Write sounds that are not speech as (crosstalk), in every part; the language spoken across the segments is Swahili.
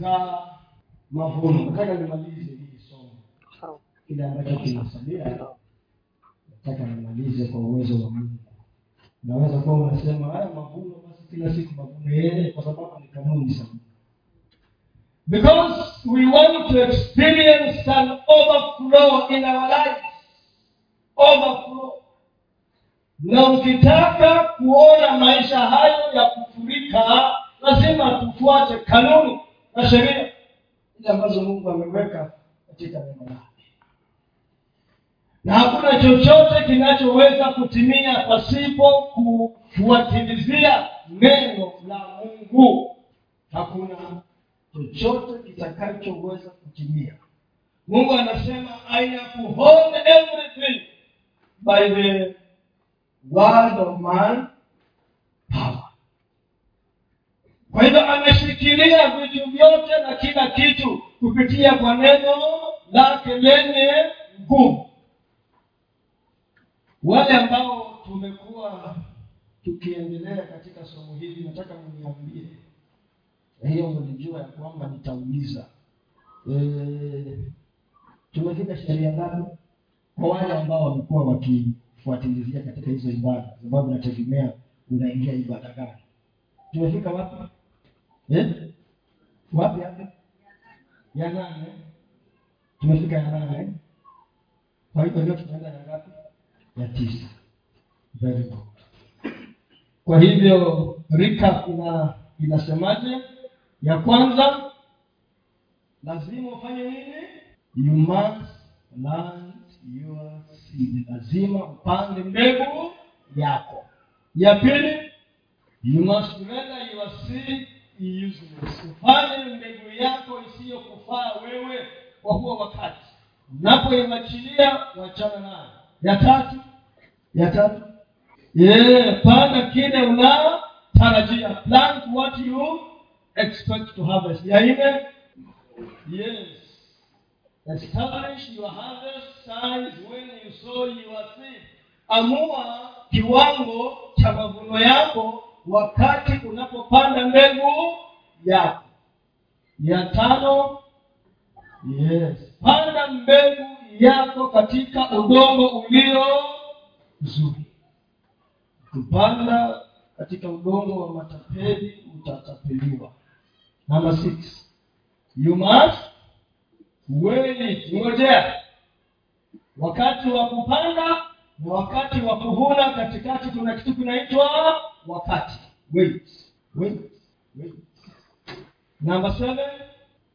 za mavuno. Nataka nimalize hili somo. Kile ambacho kinasalia nataka nimalize kwa uwezo wa mungu. Naweza kuwa unasema haya mavuno basi kila siku mavuno yeye kwa sababu ni kanuni sana because we want to experience an overflow in our lives. Overflow. Na ukitaka kuona maisha hayo ya kufurika lazima tufuate kanuni na sheria ile ambazo mungu ameweka katika neno lake. Na hakuna chochote kinachoweza kutimia pasipo kufuatilizia neno la mungu. Hakuna chochote kitakachoweza kutimia. Mungu anasema i everything by the word of man kwa hivyo ameshikilia vitu vyote na kila kitu kupitia kwa neno lake lenye nguvu. Wale ambao tumekuwa tukiendelea katika somo hili nataka mniambie hiyo mlijua ya kwamba nitauliza. E, tumefika sheria ngapi kwa wale ambao wamekuwa wakifuatilizia katika hizo ibada? Sababu nategemea unaingia ibada gani. Tumefika wapi eh? wapi hapa ya nane tumefika ya nane kwa hivyo leo tunaenda ya ngapi ya tisa very good. Kwa hivyo rika ina inasemaje? Ya kwanza lazima ufanye nini? You must plant your seed. Lazima upande mbegu yako. Ya pili you must render your seed useless mbegu yako isiyokufaa wewe kwa huo wakati. Unapoimachilia wachana nayo. Ya tatu ya tatu. Yeah, panda kile unatarajia. Plant what you expect to harvest. Ya nne. Yes. Establish your harvest size when you sow your seed. Amua kiwango cha mavuno yako wakati unapopanda mbegu yako. Ya tano? Yes. Panda mbegu yako katika udongo ulio mzuri. Kupanda katika udongo wa matapeli utatapeliwa. Namba six. You must wait. Ngojea. Wakati wa kupanda na wakati wa kuvuna katikati kuna kitu kinaitwa wakati. Wait wait wait. Number seven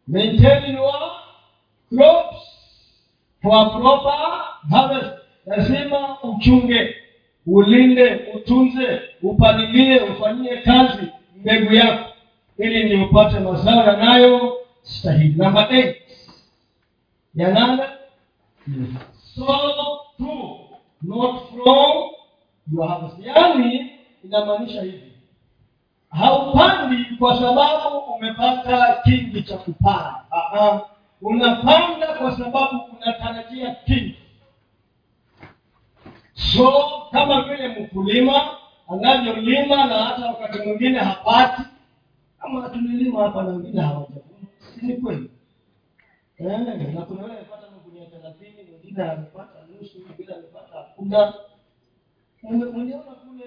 maintain your crops for proper harvest. Lazima uchunge ulinde utunze upalilie ufanyie kazi mbegu yako ili ni upate mazao yanayo stahili. Namba eight ya nane not from your harvest. Yaani inamaanisha hivi. Haupandi kwa sababu umepata kingi cha kupanda. Unapanda kwa sababu unatarajia kingi. So kama vile mkulima anavyolima na hata wakati mwingine hapati kama tulilima hapa na wengine hawajavuna kweli? Eh, na kuna wale amepata magunia thelathini mwingine amepata nusu mwingine amepata hakuna mwenyeona kule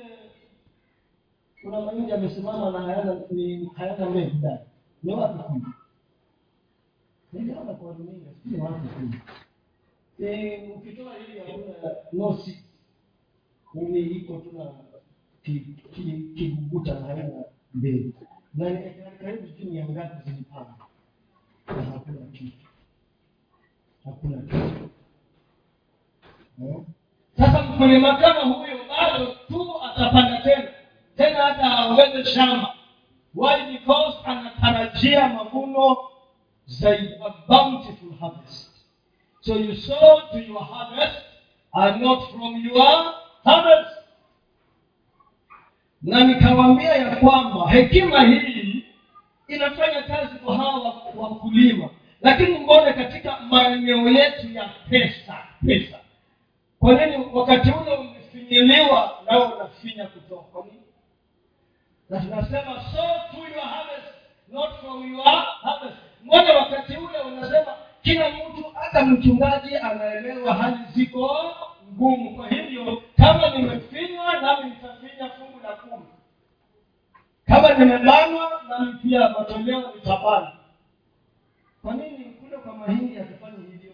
kuna mahindi amesimama na hayana ni hayana mbegu ndani. Ni wapi kule niliona kwa runinga sijui wapi kule Eh, ukitoa hili hakuna nosi ni iko tu na ki- ki- kiguguta na hayana mbegu na karibu chini ya ngapi zilipanga na hakuna kitu. Hakuna kitu. Eh? sasa kwenye makama huyo bado tu atapanda tena tena hata aongeze shamba why because anatarajia mavuno zaidi. Harvest. So you sow to your harvest and not from your harvest. Na nikawambia ya kwamba hekima hii inafanya kazi kwa hawa wakulima. Lakini mbone katika maeneo yetu ya pesa pesa. Kwa nini wakati ule umefinyiliwa nao unafinya kutoka? Kwa nini na tunasema so to your harvest not from your harvest. Moja wakati ule unasema kila mtu hata mchungaji anaelewa hali ziko ngumu. Kwa hivyo kama nimefinywa nami nitafinya fungu la kumi. Kama nimebanwa nami pia matoleo nitabana kwa nini kule kwa mahindi hatufanyi hivyo?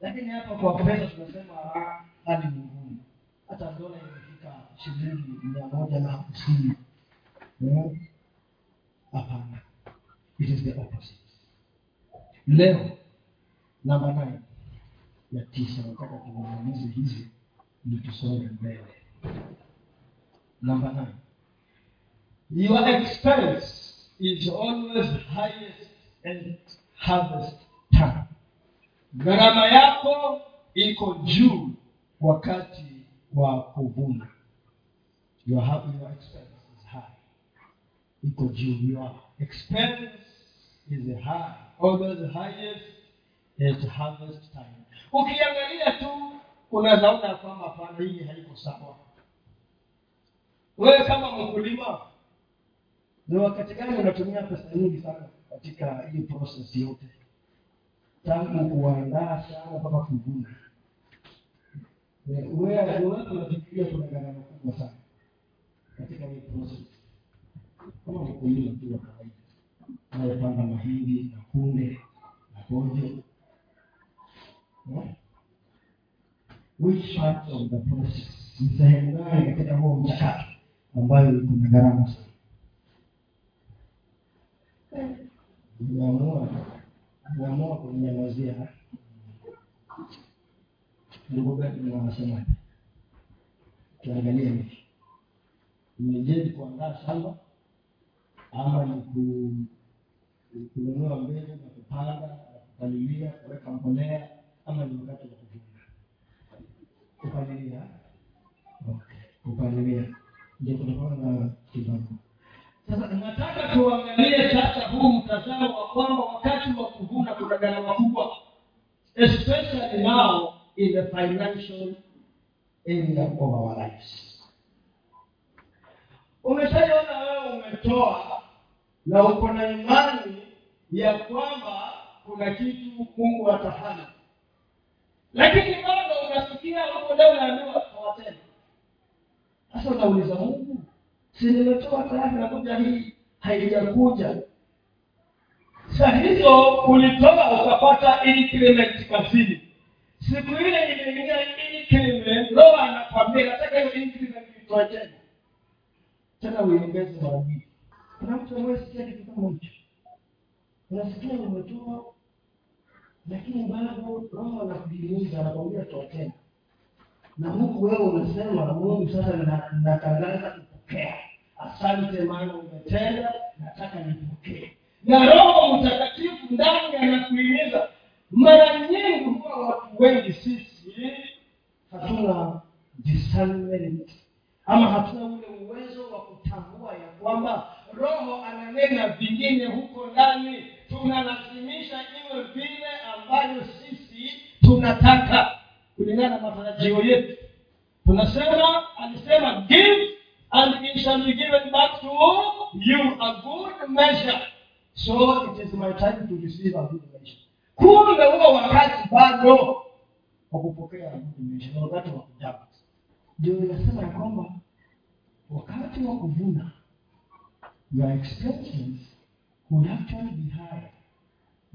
Lakini hapa kwa pesa tunasema ah, hali ni ngumu. Hata dola imefika shilingi mia moja na hamsini. Hmm? hapana. It is the opposite. Leo namba nane ya tisa nataka tumalize hizi ni tusonge mbele. Namba nane, your expense is always highest and harvest time. Gharama yako iko juu wakati wa kuvuna. Your, your expense iko juu your experience is high always highest at harvest time. Ukiangalia tu unazaona kwamba pana hii haiko sawa. Wewe kama mkulima ni wakati gani unatumia pesa nyingi sana katika hii process yote? Tangu kuandaa shamba mpaka kuvuna. Wewe unafikiria kuna gharama kubwa sana katika hii process kama mkulima tu wa kawaida anayepanda mahindi na kunde na pojo Eh? which part of the process? Ni sehemu gani katika huo mchakato ambayo iko na gharama sana? Nimeamua nimeamua kunyamazia ndugu gani wanasema tuangalie hivi. Ni je kuandaa shamba ama ni ku kununua mbegu na kupanda na kupalilia kuweka mbolea ama ni wakati wa kuvuna kupalilia? Okay. kupalilia. Ndio kutokana na kibarua sasa nataka tuangalie sasa huu mtazamo wa kwamba wakati wa kuvuna kuna gharama kubwa especially now in the financial area of our lives umeshaiona wewe umetoa na uko na imani ya kwamba kuna kitu mungu atafanya lakini bado unasikia huko leo unaambiwa toa tena. Sasa unauliza mungu si nimetoa tayari nakuja hii haijakuja. Sa hizo ulitoa ukapata increment kazini. Siku ile imeingia increment roho anakwambia nataka hiyo increment itoe tena tena uiongeze mara mbili. Kuna mtu amewesikia kitu kama hicho unasikia umetoa lakini bado roho anakudiliza anakwambia toa tena. Na huku wewe unasema mungu sasa na- natangaza kupokea. Asante maana umetenda nataka nipokee. Na roho mtakatifu ndani anakuhimiza. Mara nyingi huwa watu wengi sisi hatuna discernment. Ama hatuna ule uwezo wa kutambua ya kwamba roho ananena vingine huko ndani. Tunalazimisha iwe vile ambavyo sisi tunataka kulingana na matarajio yetu. Tunasema alisema give and it shall be given back to you a good measure. So it is my time to receive a good measure. Kumbe huo wakati bado wa kupokea wakati wa kujaa. Ndio inasema ya kwamba wakati wa kuvuna your expectations would actually be higher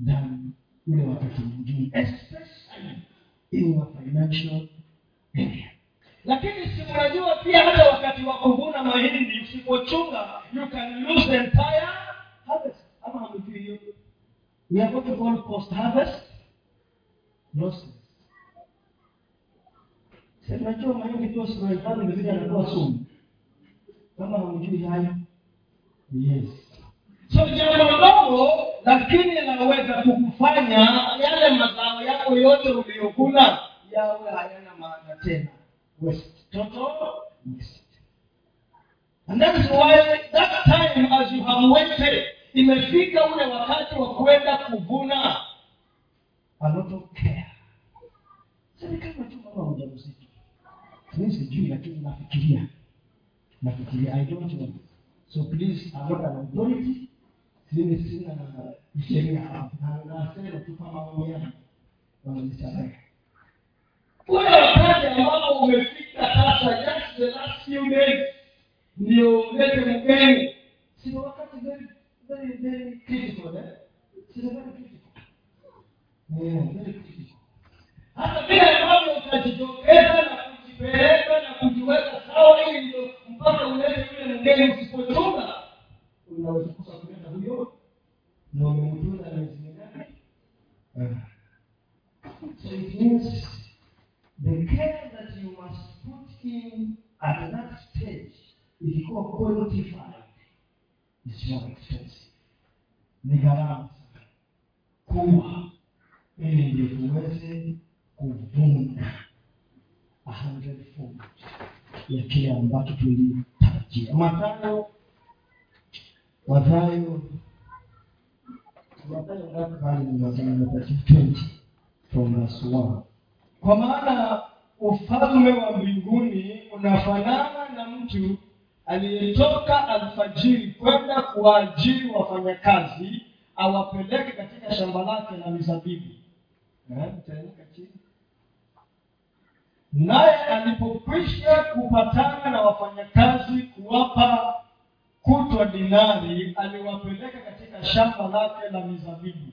than ule wakati mwingine especially in your financial area. Lakini si unajua pia hata wakati wa kuvuna mahindi usipochunga you can lose the entire harvest. Ama hamjui we are going to call post harvest losses. Si unajua mahindi pia usipohifadhi vizuri anakuwa sumu kama hamjui hayo yes. So jambo dogo lakini linaweza kukufanya yale mazao yako yote uliyokula yawe hayana maana tena. Waste. And that is why that time as you have waited imefika ule wakati wa kwenda kuvuna a lot of care. Sasa kama tu mama mjamzito. Mimi sijui lakini nafikiria. Nafikiria i don't know so please I'm not an authority. Mimi sina sheria hapa na nasema tu kama maoni yangu wanajisamehe ule wakati ambapo umefika sasa just the last few days. Ndio ulete mgeni sio wakati very very very critical eh? Sio very critical. Eh very critical. Hata vile ambavyo utajitokeza na kujipeleka na kujiweka sawa ili ndio mpaka ulete yule mgeni usipochunga unaweza kosa kuleta huyo na umemtunza mingapi Eh. so it means the care that you must put in at that stage ikikuwa quantified. Is more expensive. Ni gharama kubwa. Ili ndio tuweze kuvuna a hundredfold ya kile ambacho tulitarajia. Mathayo mathayo mathayo ngapi pale ni mathayo matatu 20 from verse 1 kwa maana ufalme wa mbinguni unafanana na mtu aliyetoka alfajiri kwenda kuwaajiri wafanyakazi awapeleke katika shamba lake la mizabibu. Eh, naye alipokwisha kupatana na wafanyakazi kuwapa kutwa dinari aliwapeleka katika shamba lake la mizabibu.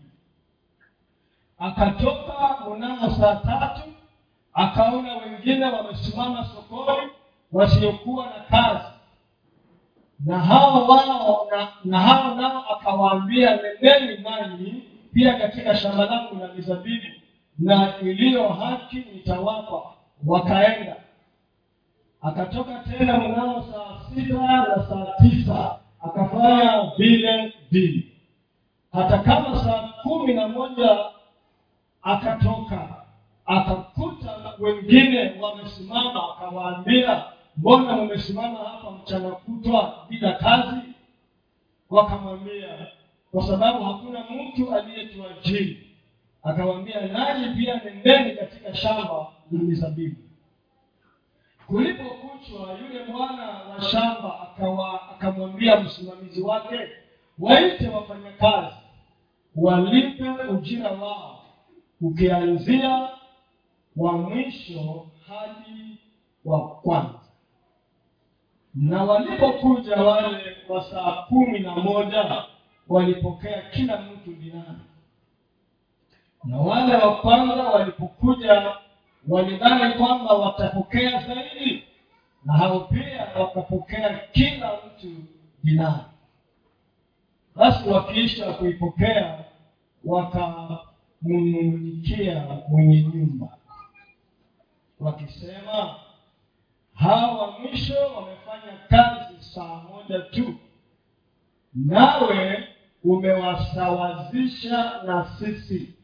Akatoka mnamo saa tatu akaona wengine wamesimama sokoni wasiokuwa na kazi. Na hao wao na, na hao nao akawaambia nendeni nani pia katika shamba langu la mizabibu na iliyo haki nitawapa wakaenda. Akatoka tena mnamo saa sita na saa tisa akafanya vile vile. Hata kama saa kumi na moja akatoka akakuta wengine wamesimama akawaambia mbona mmesimama hapa mchana kutwa bila kazi? Wakamwambia kwa sababu hakuna mtu aliyetuajiri akawaambia nanyi pia nendeni katika shamba la mizabibu? Kulipokuchwa yule bwana wa shamba akamwambia msimamizi wake waite wafanyakazi walipe ujira wao ukianzia wa mwisho hadi wa kwanza. Na walipokuja wale wa saa kumi na moja walipokea kila mtu dinari na wale wa kwanza walipokuja walidhani kwamba watapokea zaidi na hao pia wakapokea kila mtu dinari basi wakiisha kuipokea wakamnung'unikia mwenye nyumba wakisema hawa wa mwisho wamefanya kazi saa moja tu nawe umewasawazisha na sisi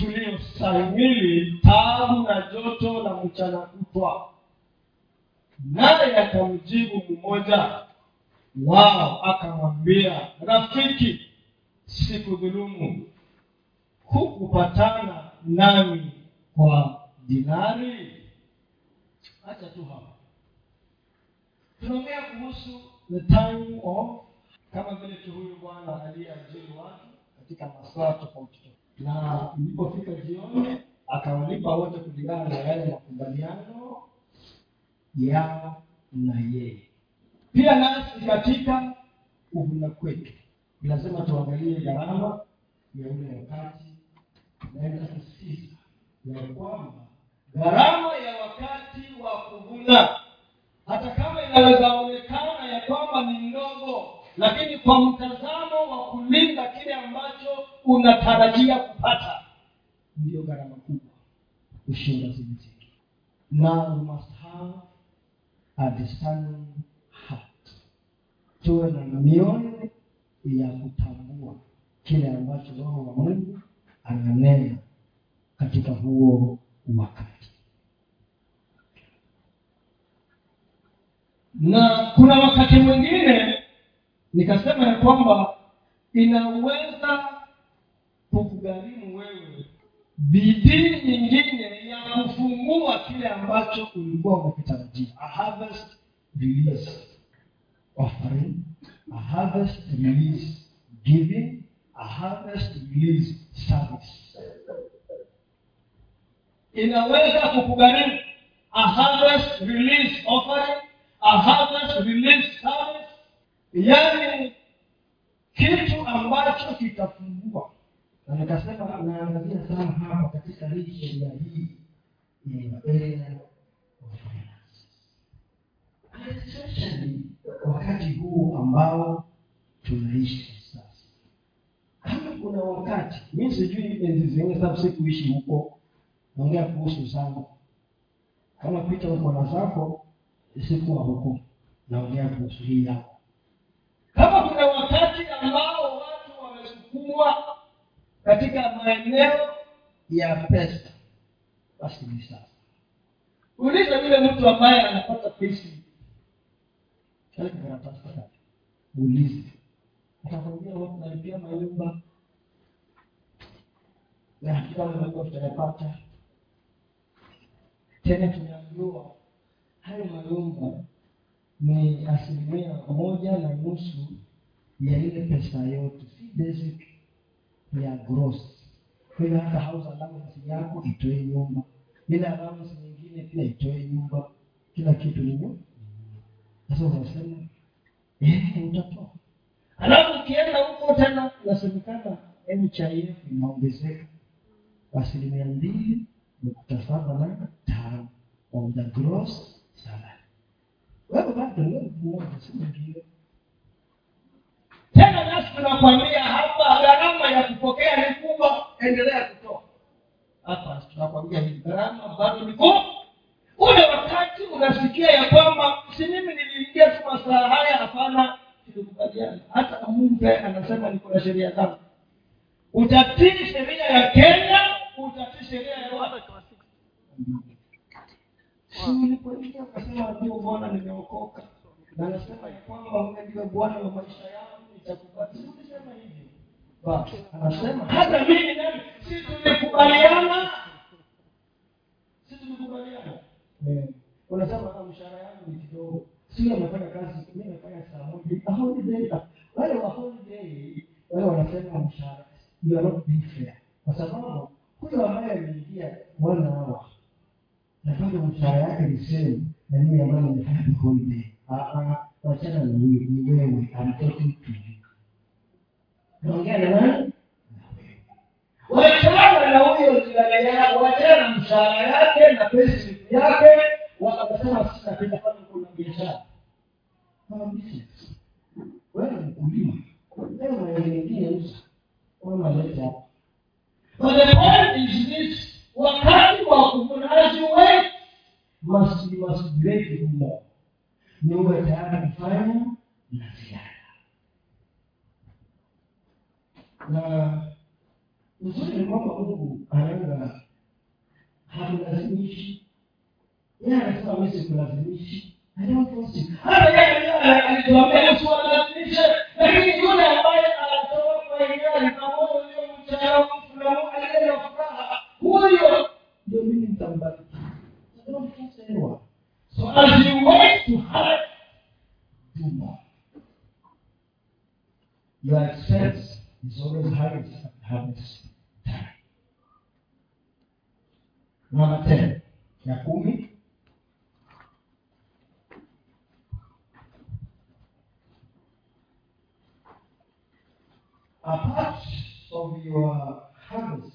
tuliostahimili taabu na joto la mchana kutwa. Naye akamjibu mmoja wao akamwambia rafiki sikudhulumu. Hukupatana nami kwa dinari. Hacha tu hapa tunaongea kuhusu the time of kama vile tu huyu bwana aliyeajiri watu katika masaa tofauti tofauti na ilipofika jioni akawalipa wote kulingana na yale makubaliano yao na yeye. Pia nasi katika kuvuna kwetu lazima tuangalie gharama ya ule wakati. Naenda kusisitiza ya kwamba gharama ya wakati wa kuvuna hata kama inawezaonekana ya kwamba ni ndogo lakini kwa mtazamo wa kulinda kile ambacho unatarajia kupata ndiyo gharama kubwa. Kushinda zingine na we must have a discerning heart. Tuwe na mioyo ya kutambua kile ambacho roho wa mungu ananena katika huo wakati. Na kuna wakati mwingine nikasema ya kwamba inaweza kukugharimu wewe. Bidii nyingine ya kufungua kile ambacho ulikuwa umekitarajia. A harvest release. Offering. A harvest release. Giving. A harvest release service. Inaweza kukugharimu a harvest release offering. A harvest release service. Yaani kitu ambacho kitafungua na nikasema naangazia sana hapa katika hii sheria hii area especially wakati huu ambao tunaishi sasa. Kama kuna wakati mi sijui enzi zingine sababu sikuishi huko naongea kuhusu zangu. Kama pita uko na zako sikuwa huko naongea kuhusu hii yako kama kuna wakati ambao watu wamesukumwa katika maeneo ya pesa. Basi ni sasa uliza yule mtu ambaye anapata pesa. Ulize. Atakwambia watu nalipia manyumba na tena tunaambiwa hayo manyumba ni asilimia moja na nusu ya ile pesa yote. Si basic ya gross. Kwa hiyo hata house allowance yako itoe nyumba. Ile allowance nyingine pia itoe nyumba. Kila kitu ni nyumba. Sasa unasema eh utatoa alafu ukienda huko tena unasemekana nhif inaongezeka. Asilimia mbili nukta saba na tano. Of the gross salary. Wewe bado wewe mmoja si mwingine tena nasi tunakwambia hapa gharama ya kupokea ni kubwa endelea kutoa. Hapa tunakwambia hivi gharama bado ni kubwa. Ule wakati unasikia ya kwamba si mimi niliingia tu masaa haya hapana tulikubaliana hata mungu anasema niko na sheria zangu. Utatii sheria ya kenya utatii sheria ya ulipoingia ukasema ndio bwana nimeokoka? Na nasema ya kwamba wewe ndiwe bwana wa maisha yangu nitakubali si ulisema hivyo basi anasema hata mimi si tumekubaliana. Si tulikubaliana Eh, unasema "Ah, mshahara yangu ni kidogo. Sio amefanya kazi mi nimefanya saa moja. Holiday. Wale wa holiday wale wanasema mshahara you kwa sababu huyo ambaye ameingia bwana hour nafanya mshahara yake ni sehemu na mimi ambayo nimefanya holiday. Ah, ah, wachana na huyo ni wewe I'm talking naongea na nani? Wachana na huyo jirani yako wachana na mshahara yake na pesi yake wakasema sisi napenda kama kuna biashara. Kama business. Wewe mkulima. Wewe maeneo mengine uza. Kama leta hapa but the point is this wakati wa kuvunaji we must you must break more. Ni uwe tayari kufanya na ziada na uzuri ni kwamba mungu anaenda hamlazimishi yeye anasema mi sikulazimishi I don't force you. hata yeye alituambia usiwalazimishe lakini yule ambaye anatoka kwa hiari pamoja ulio mcharamfu na Mungu aliye na furaha huyo ndio mimi nitambariki anyone. so as you wait to have do more your expense is always at harvest time. Namba ten ya kumi a part of your harvest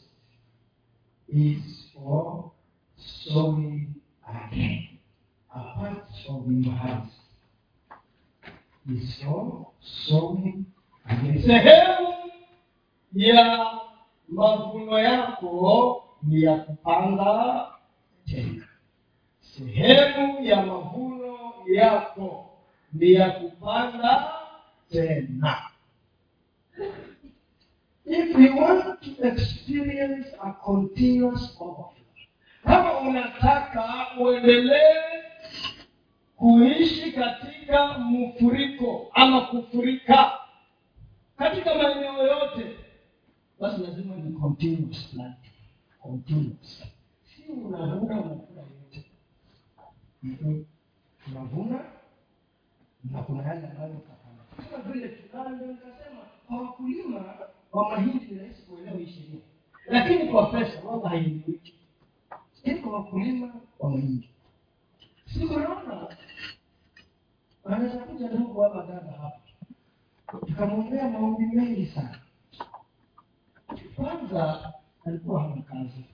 is for sowing again. A part of your harvest is for sowing again. Sehemu ya mavuno yako ni ya kupanda tena. Sehemu ya mavuno yako ni ya kupanda tena. If we want to experience a continuous overflow, kama unataka uendelee kuishi katika mfuriko ama kufurika katika maeneo yote basi lazima ni continuous continuous. Si unavuna unakula yote. Unavuna na kuna yale ambayo utapanda. Kama vile fulani nikasema kwa wakulima wa mahindi ni rahisi kuelewa hii sheria. Lakini kwa pesa wao haieleweki kwa wakulima wa mahindi. Siku naona anaweza kuja ndugu hapa dada hapa. Tukamwombea maombi mengi sana kwanza alikuwa hana kazi.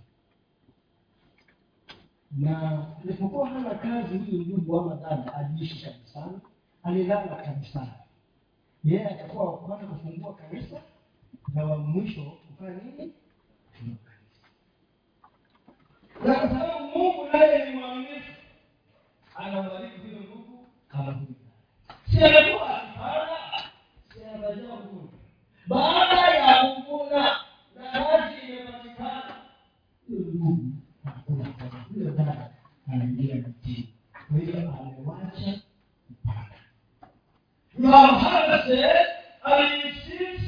Na alipokuwa hana kazi huyu ndugu ama dada aliishi kanisani alilala kanisani. Yeye atakuwa wa kufungua kanisa na wa mwisho kufanya nini? Na kwa sababu mungu naye ni mwaminifu anambariki huyo ndugu kama huyu. Si amekuwa baada ya kuvuna na kazi imepatikana ndugu hakuna kazi amewacha mpaka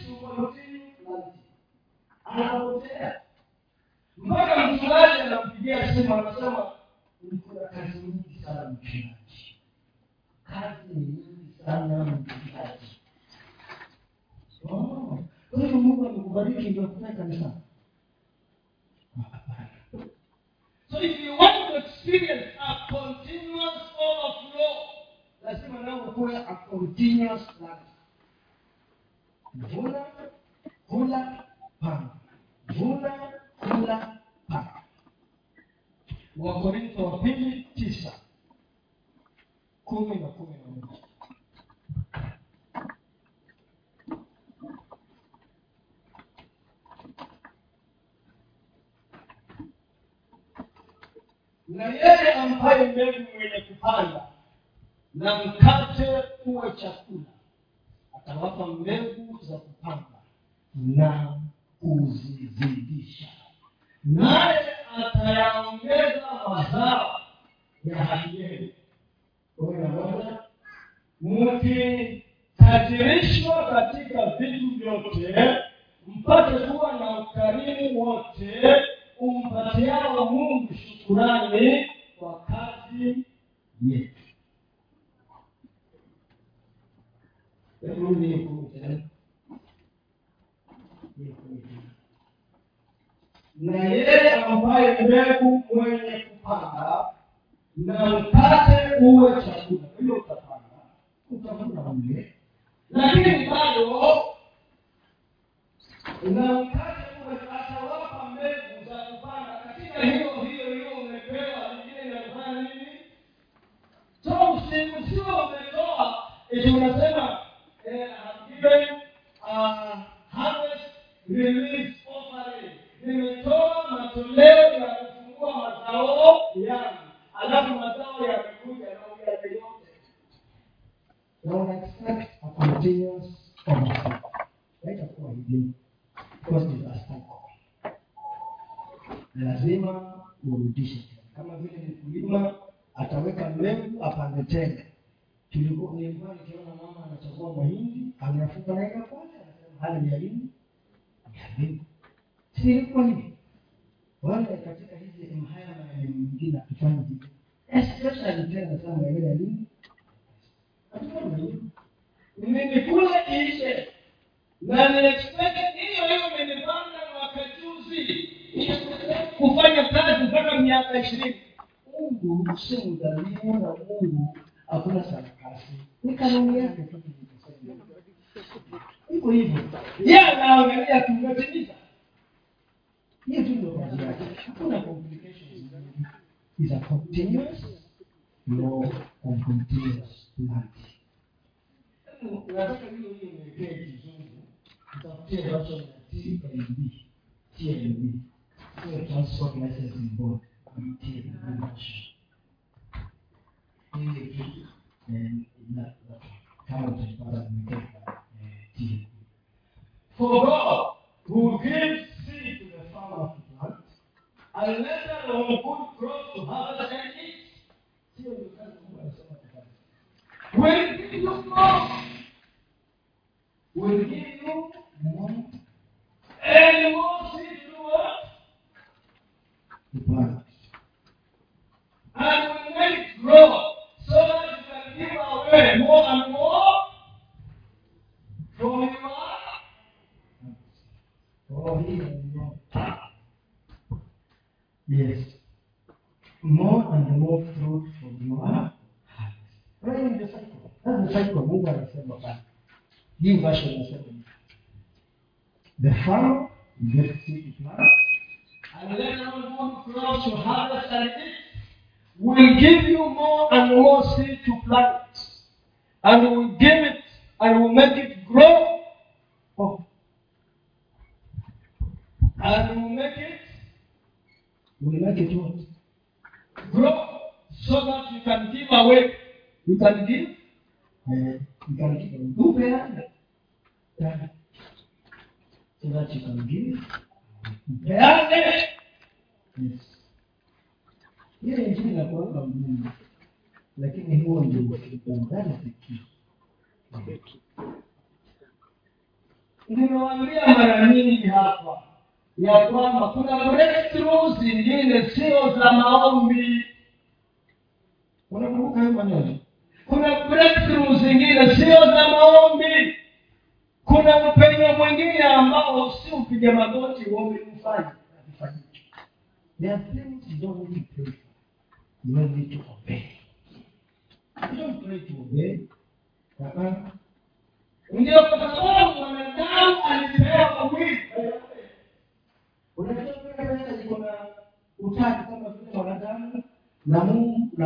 to continue planting. Anapotea mpaka mchungaji anampigia simu anasema ulikuwa kazi nyingi sana mchungaji kazi nyingi sana mchungaji kwa hivyo mungu amekubariki ndio kufanya kanisa. So if you want to experience a continuous overflow, lazima nao kuwe a continuous life. Vuna, kula, panda. Vuna, kula, panda. Wakorintho wa pili tisa kumi na kumi na moja. Na yeye ambaye mbegu mwenye kupanda na mkate kuwa chakula atawapa mbegu za kupanda na kuzizidisha. Naye atayaongeza mazao ya haki yenu mkitajirishwa katika vitu vyote mpate kuwa na ukarimu wote umpatiao mungu shukurani kwa kazi yetu. Na yeye ambaye mbegu mwenye kupanda na mkate uwe chakula. Hiyo utapanda utavuna mle. Lakini bado na mkate so umeloa usiwe unasema eh, given nimetoa matoleo ya kufungua mazao yangu. Alafu mazao yamekuja na uyale yote. Lazima urudishe kama vile mkulima ataweka mbegu apande tena Tulikuwa- nilikuwa nikiona mama anachagua mahindi anafunga naeka pale anasema haya ni ya nini ya mbegu si ilikuwa hivi wala katika hizi haya maeneo mengine hatufanyi hivi especially tena sana maeneo ya nini hatufanyi hivi nimekula iishe na niexpect hiyo hiyo imenipanda mwaka juzi kufanya kazi mpaka miaka ishirini mungu si mdhalimu na mungu hakuna sarakasi. Ni kanuni yake tu iko hivyo. Ye anaangalia tumetimiza hiyo tu ndio kazi yake. Hakuna complications. Is a continuous law of continuous planting nataka hiyo hiyo niwekee kizungu tafutie version ya TLB TLB sio transport licensing board TLB version ile tu eh, na- na- kama utaipata nimeweka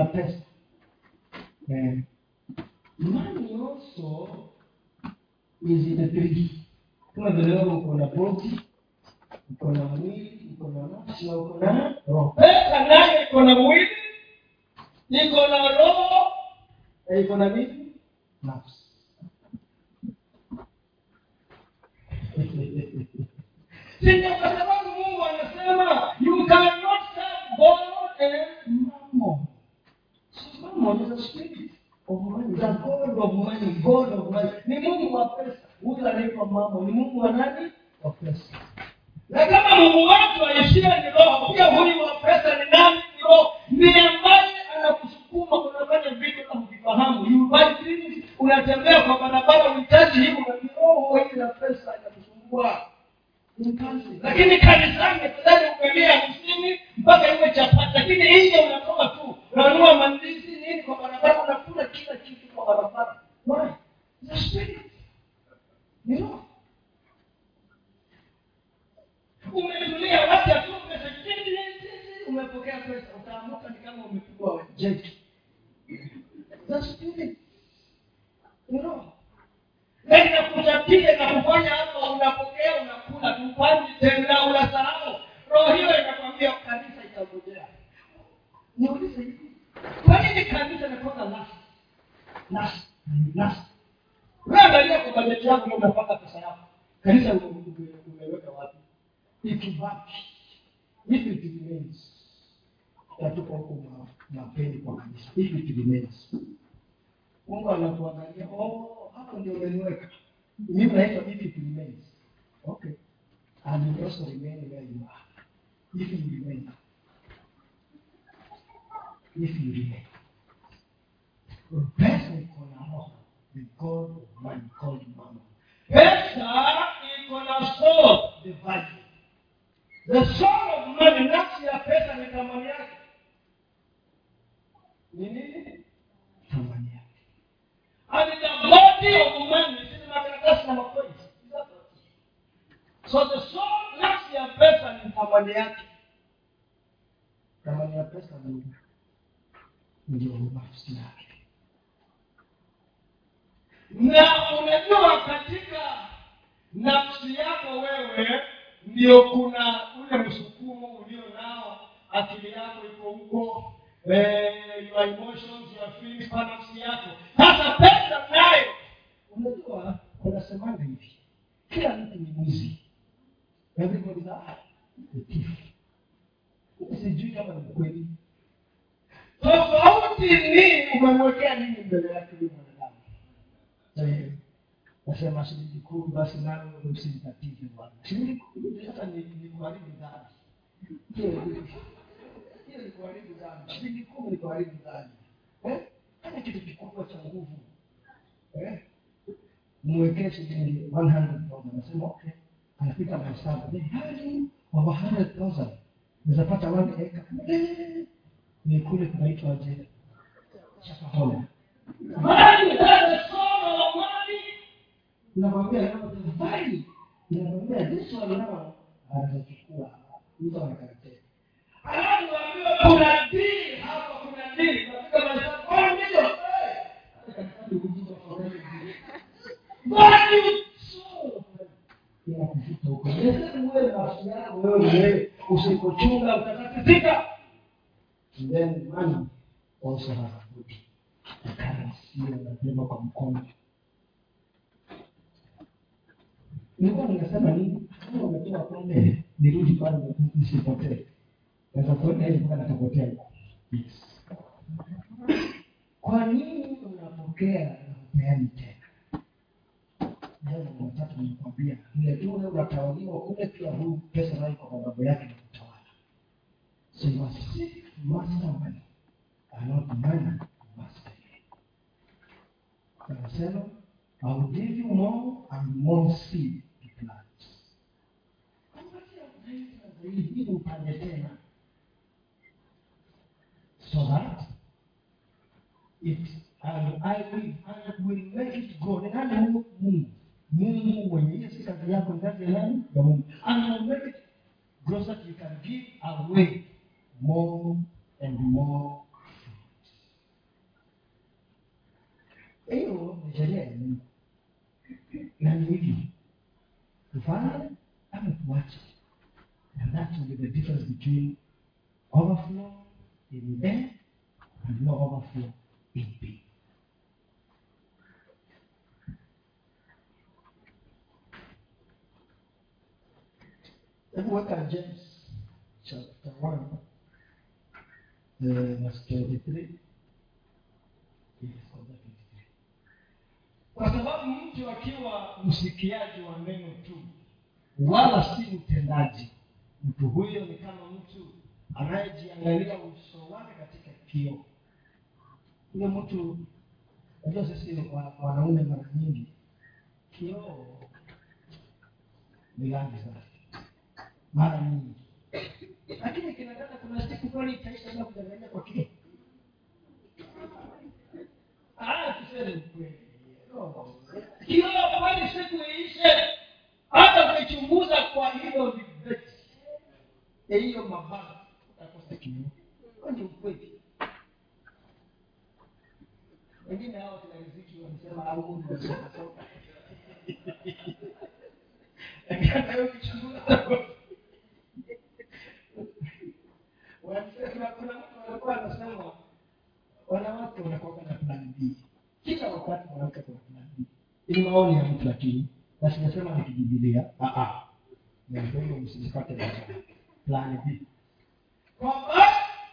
test eh. Money also is in the 3D. Kama vile uko na and you just remain where you are. If you remain. If you remain. Rest mkono the God of man called Mammon. Enter in cornerstone the valley. The thamani yake. Thamani ya pesa muda ndio nafsi yake. Na unajua katika nafsi yako wewe ndio kuna ule msukumo ulio nao akili yako iko huko eh, kwa nafsi yako. Sasa pesa nayo. Unajua kunasemana hivi? Kila mtu ni mwizi. Everybody's mtiifu sijui kama ni kweli. Tofauti ni umemwekea nini mbele yake huyu mwanadamu? Nasema shilingi kuu basi nalo msimtatize bwana. Shilingi kuu sasa ni kuharibu dhambi shilingi kumi ni kuharibu dhambi eh? hata kitu kikubwa cha nguvu. Eh? Mwekee shilingi 100 anapita mahesabu wa 100000 unawezapata one acre. Eh, ni kule kunaitwa je? Shakahoma unamwambia tafadhali. Unamwambia this one now atachukua mtu anakarateka alafu ambiwa kuna dili hapa kuna dili katika masaa kwa ndio But you inakuvuta huko na nafsi yako wewe mwenyewe usipochunga utatatizika then money also has a good currency unabeba kwa mkono nilikuwa ninasema nini? Kama umetoa pombe nirudi pale nisipotee. Naweza kuenda hivi mpaka natapotea yes. Kwa nini unapokea na hupeani tena jambo la tatu nikwambia ile tu unatawaliwa pia huyu pesa nayo kwa sababu yake na kutawala so you must seek master money and not money master anasema I will give you more and more seed to plant upande tena so that it and I will and will make it grow. Ni nani Mungu? Mungu mwenye hiyo si kazi yako, ni kazi ya nani? Ya Mungu. And will make it grow that you can give away more and more. Hiyo ni sheria ya Mungu. Na ni hivyo. Tufanye ama tuache. And that will be the difference between overflow in A and no overflow in B. Hebu weka James chapter 1 verse 23. Yes, kwanza 23. kwa sababu mtu akiwa msikiaji wa neno tu wala si mtendaji mtu huyo ni kama mtu anayejiangalia uso wake katika kioo huyo mtu najua sisi wanaume mara nyingi kioo ni rangi zake mara nyingi. Lakini kinadada kuna siku kweli itaisha bila kudanganya kwa kile. Ah, kioo kwani siku iishe? Hata ukichunguza kwa hilo vibeti hiyo mabaya utakosa kioo ni ukweli? Wengine hao kina riziki wanasema au unasoma soka ukichunguza kuna kuna mtu alikuwa anasema wanawake wanakuwa na plan B. Kila wakati mwanamke kuna plan B. Ni maoni ya mtu lakini na sijasema ni ndio hiyo msijipate plan B. kwamba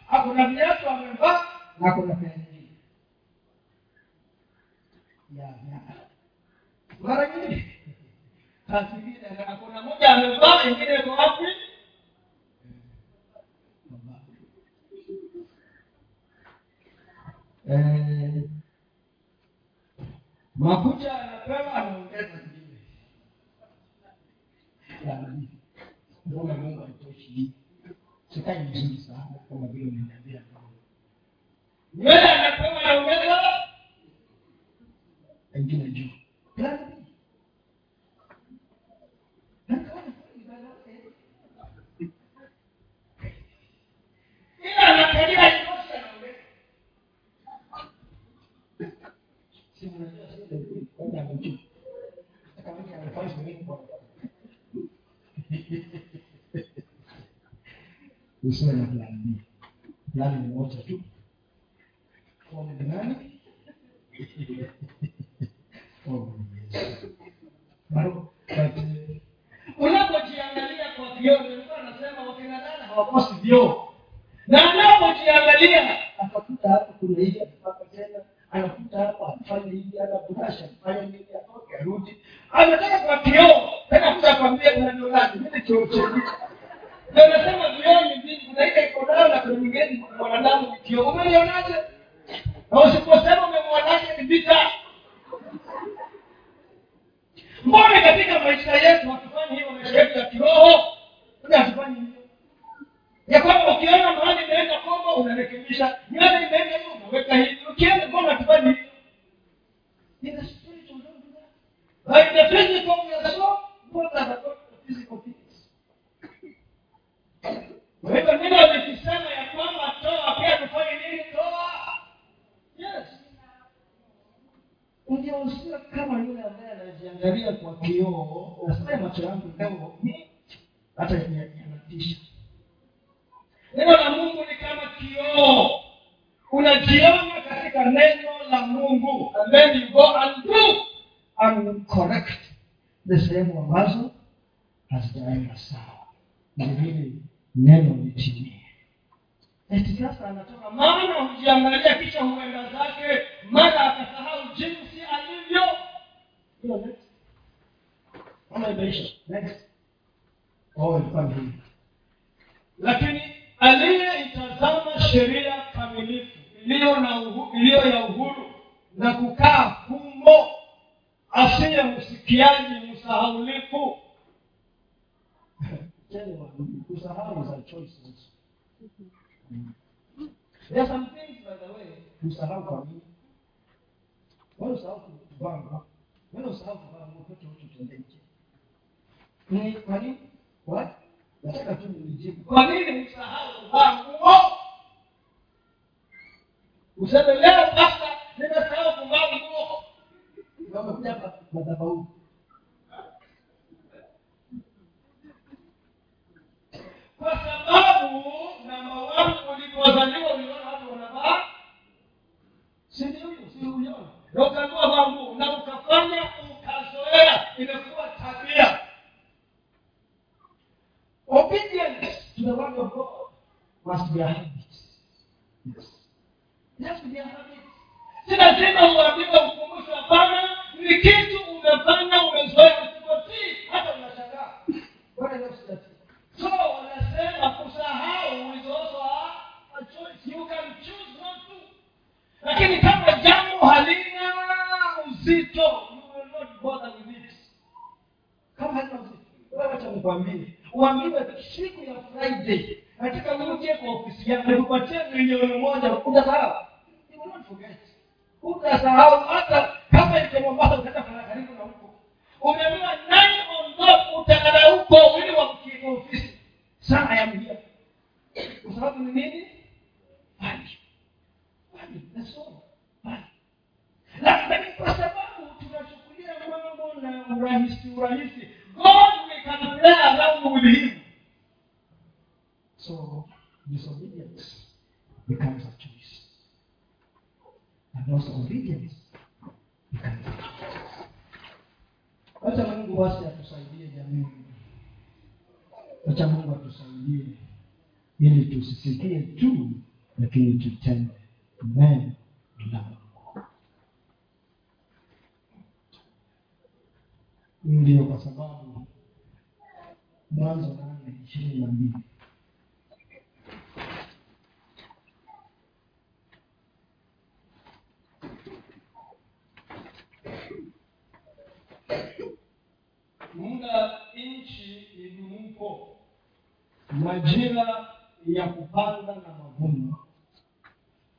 hakuna viatu amevaa Na kuna plan B. Ya. Mara nyingi kazi ingine na hakuna moja amevaa ingine iko wapi Eh, makucha anapewa anaongeza zingine mbona Mungu alitoshi? Sikai vizuri sana kama vile umeniambia. nywele anapewa anaongeza engine juu. Ila anakalia itoshi anaongeza si mnajua si ndio kweli, kwani amejua. Hata kama ni amefanya nini kwa usiwe na plan B. Plan ni moja tu. Form ni nani? Form ni Yesu. Bado, but, eh, unapojiangalia kwa vioo nilikuwa nasema wakina dada hawakosi vioo na unapojiangalia akakuta hapa kuna hivi akipaka tena anakuta hapa afanye hivi ana brush afanye nini atoke arudi. Anataka kwa kioo tena kuja kwambia unaniolaje mimi kioo chenye ndio nasema vioo ni vingi kuna ile iko nayo na kuna nyingine mwanadamu ni kioo. Umelionaje na usiposema umemwonaje ni vita. Mbona katika maisha yetu hatufanyi hiyo maisha yetu ya kiroho mbona hatufanyi hivyo ya kwamba ukiona mahali imeenda kombo unarekebisha. Nywele imeenda hivo unaweka hivi. Ukienda kona anajiangalia kwa kioo nasema macho yangu leo hata yanatisha neno la mungu ni kama kioo. Unajiona katika neno la mungu. And then you go and do and correct the sehemu ambazo hazijaenda sawa. Vilevile neno litimie. Eti anatoka maana hujiangalia kisha huenda zake mara akasahau jinsi alivyo. Oh lakini aliyeitazama sheria kamilifu iliyo iliyo ya uhuru na kukaa humo asiye msikiaji msahaulifu usahau za what, kusahau is a choice. Also. There some things by the way usahau kwa nini usahau kubanga usahau kubanga kwa nini usahau kuvaa useme leo sasa nimesahau kuvaa nguo hapa madhabahu kwa sababu na mawazo ulipozaliwa uliona watu wanavaa si si uliona na ukanua vaa nguo na ukafanya ukazoea. Imekuwa tabia obedience to the word of god must be a habit. Yes. Has be ukumbusho hapana ni kitu umefanya umezoea usipotii hata unashangaa. So wanasema kusahau is also a, lakini kama jambo halina uzito kama halina uzito wewe wacha nikwambie uambiwe siku ya friday. Nataka uje kwa ofisi yako nikupatie milioni moja utasahau utasahau hata kama iko mombasa utaenda kana karibu na huko. Umeambiwa nani ondoka utakala huko ili wamkie kwa ofisi? Sana ya mhia kwa sababu ni nini? Bali. Bali. Nasoma bali. Lakini kwa sababu tunashughulia mambo na urahisi urahisi. God can play around so disobedience becomes a choice. And also obedience becomes a choice. Wacha mungu basi atusaidie jamii. Wacha mungu atusaidie ili tusisikie tu lakini tutende neno la mungu. Ndio kwa sababu mwanzo nane ishirini na mbili. Muda nchi idumupo majira ya kupanda na mavuno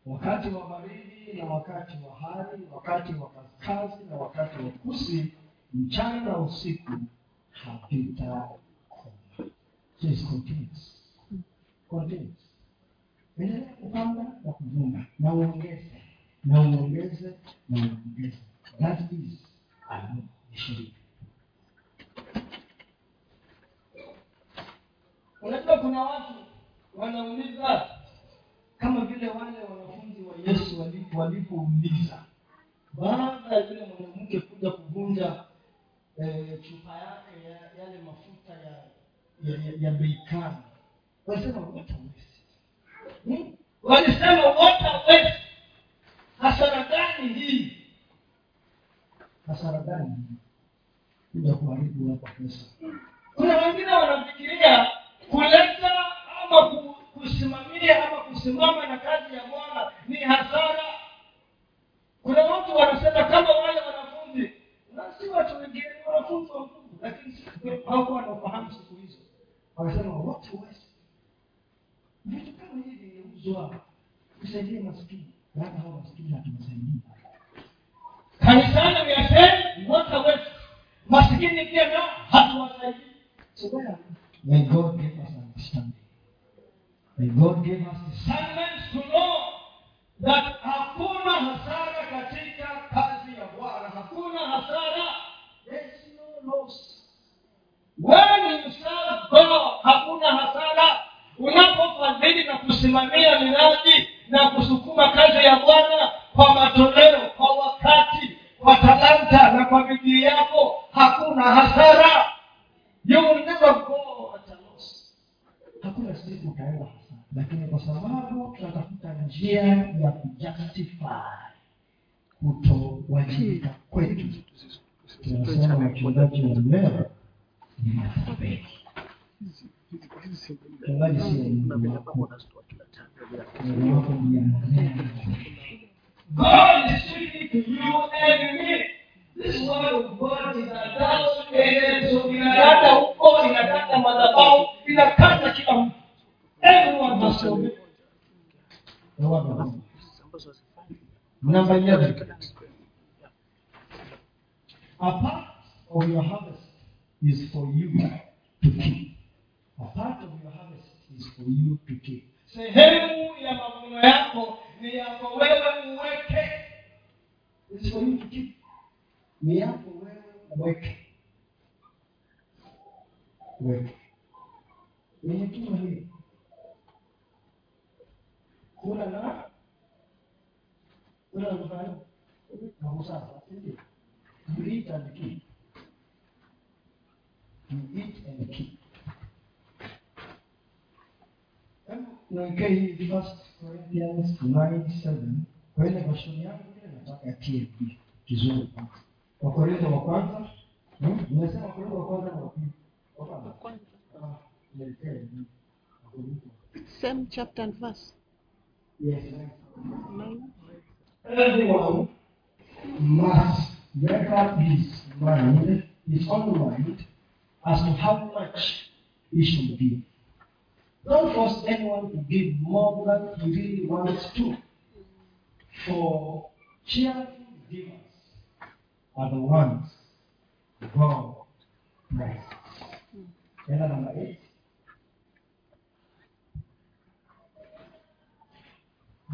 wakati wa baridi na wakati wa hari wakati wa kaskazi na wakati wa kusi mchana na usiku hapitakoma It's continuous. Continuous. endelea kupanda na kuvuna na uongeze na uongeze na uongeze that is anu ishirini unajua kuna watu wanauliza kama vile wale wanafunzi wa yesu wali- walipouliza. Baada ya yule mwanamke kuja kuvunja eh, chupa yake ya yale mafuta ya ya, ya, bei kali walisema what waste hmm? walisema waste hasara gani hii? Hasara gani kuja kuharibu hapa pesa. Kuna wengine wanafikiria kuleta ama kusimamia ama kusimama na kazi ya bwana ni hasara. Kuna watu wanasema kama wale wanafunzi na si watu wengine wanafunzi wa mungu lakini hawakuwa na ufahamu siku hizo wanasema what a waste uwezo wako tusaidie maskini hata hao maskini hatuwasaidii kanisani we are saying not a waste masikini pia nao hatuwasaidii so where may god give us understanding may god give us discernment to know that hakuna hasara katika kazi ya bwana hakuna hasara there is no loss when ni serve hakuna hasara? Unapofadhili na kusimamia miradi na kusukuma kazi ya bwana kwa matoleo kwa wakati kwa talanta na kwa bidii yako hakuna hasara. You will never go at a loss. Hakuna siku utaenda hasara. Lakini kwa sababu tunatafuta njia ya kujustify kutowajibika kwetu. Tunasema wachungaji wa leo ni matapeli mchungaji sio mungu wako mungu wako ndiye God is speaking to you and me. This word of God is a thousand so inakata huko inakata madhabahu inakata kila mtu everyone must obey Number 11. A part of your harvest is for you to keep. A part of your harvest is for you to keep. sehemu ya mavuno yako ni yako wewe uweke It's for you to keep. Ni yako wewe uweke. Uweke. Ni hekima hii. Kula na kula na kufanya na busara. Eat and keep. You eat and keep. Niwekee hii First Corinthians 9:7 kwa ile version yangu ile nataka hivi kizungu kwanza. Wakorintho wa kwanza hmm? nimesema Wakorintho wa kwanza na wa pili. Wa kwanza. Ah. Same chapter and verse. Yes. Nine. Everyone must make up his mind, his own mind, as to how much he should give. Don't force anyone to give more than he really wants to. For cheerful givers are the ones God prizes. Enda number eight.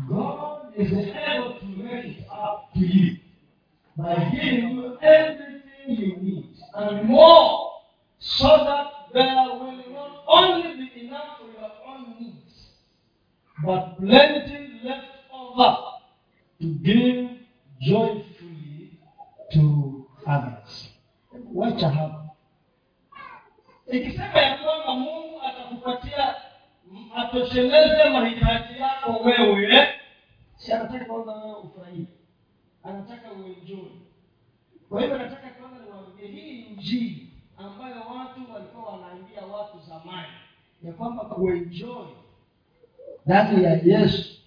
God is able to make it up to you by giving you everything you need and more so that there will not only be enough for your own needs but plenty left over to give joyfully to others. Wacha hapo. ikisema ya kwamba mungu atakupatia atosheleze mahitaji yako wewe Si anataka kwanza wewe ufurahie, anataka uenjoy. Kwa hivyo nataka kwanza niwaambie hii injili ambayo watu zamani ya kwamba kuenjoy ndani ya Yesu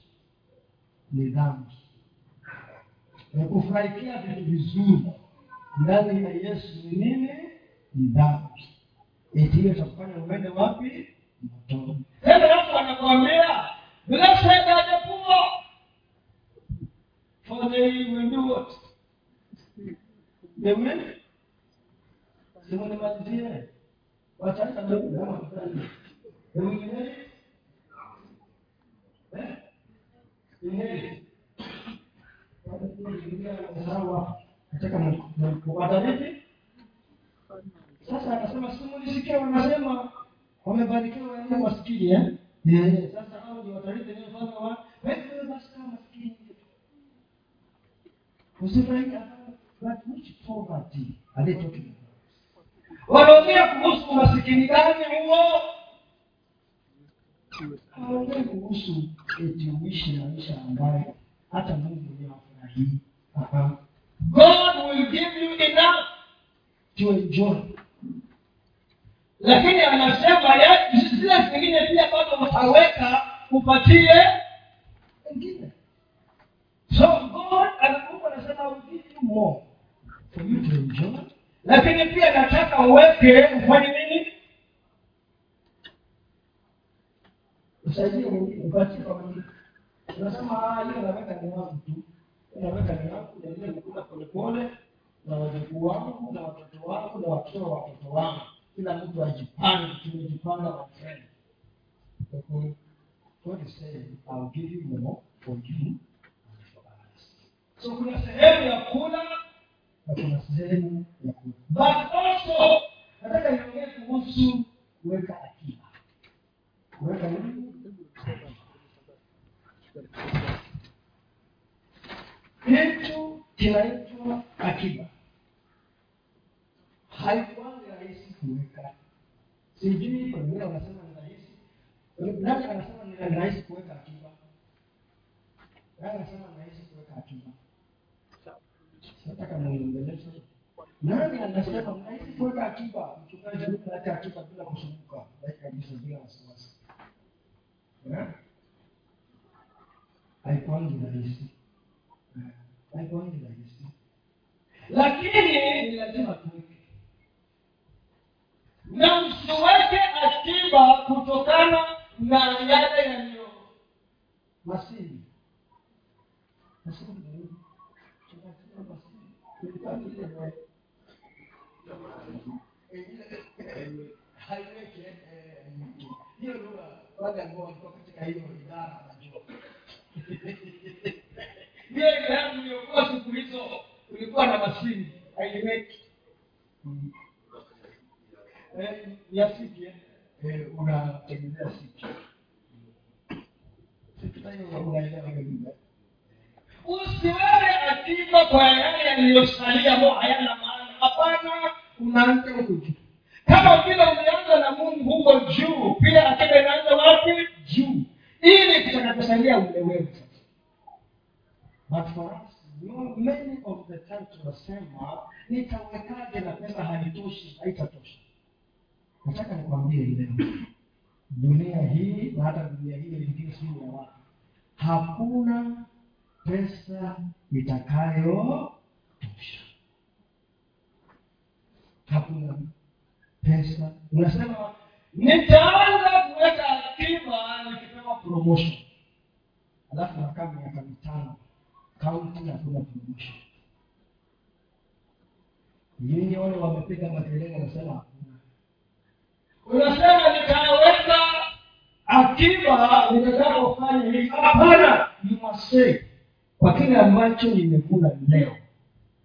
ni dhambi, na kufurahikia vitu vizuri ndani ya Yesu ni nini? Ni dhambi. Eti hiyo uende wapi? Motoni. tena watu wanakwambia blessed are the poor. Vipi? Sasa anasema simulisikia wanasema wamebarikiwa wale maskini eh? yeah. sasa hao ndio watarithi ile mfano wa wewe basi kama maskini. Usifurahie but which poverty are they talking about? Wanaongea kuhusu umasikini gani huo? Hawaongei kuhusu eti maisha ambayo hata mungu mwenyewe afurahii god will give you enough to enjoy. Lakini anasema zile zingine pia bado utaweka upatie wengine so god Ana- anasema will give you more for you to enjoy lakini pia nataka uweke ufanye nini? Usaidie mwingine kwa unasema "Ah, hiyo naweka ni wangu naweka ni wangu naile nikula polepole na wajukuu wangu na watoto wangu na watoto wa watoto wangu. Kila mtu ajipange tumejipanga Mhm. God saying, I'll give you. So kuna sehemu ya kula Na kuna sehemu ya but nataka niongee kuhusu kuweka akiba. Kuweka nini? Kitu kinaitwa akiba. Haikuwangi rahisi kuweka. Sijui kwa wengine wanasema ni rahisi. Nani anasema ni rahisi kuweka akiba. Nani anasema ni rahisi kuweka akiba nataka niongeleshe nani anasema ni kuweka akiba. Mchungaji huyu naweka akiba bila kusumbuka. Like kabisa bila wasiwasi. Eh? rahisi. Eh, rahisi. Lakini ni lazima tuweke. Na msiweke akiba kutokana na yale yaliyo. Masini masini ni nini? Tunasema masini. Kulikuwa ni ile na- eh, ile- eh, haiweki, eh, eh, hiyo lugha wale ambao walikuwa katika hiyo idara wanajua hiyo yangu iliyokuwa siku hizo ulikuwa na mashini haiweki ya siki unatengeneza siki Siki usiweke kwa yale yaliyosalia ambayo hayana maana. Hapana unaanza huko juu. Kama vile umeanza na mungu huko juu pia akiba inaanza wapi? Juu. Ili kitakachosalia ulewewe sasa. But for many of the time tunasema nitawekaje na pesa haitoshi haitatosha. Nataka nikwambie leo, dunia hii na hata dunia hii nyingine sio ya watu, hakuna pesa itakayotosha. Hakuna pesa. Unasema nitaanza kuweka akiba nikipewa promotion, alafu nakaa miaka mitano kaunti hakuna promotion. Nyinyi wale wamepiga makelele wanasema hakuna. unasema nitaweka akiba nitataka kufanya hivi hapana You must kwa kile ambacho nimekula leo,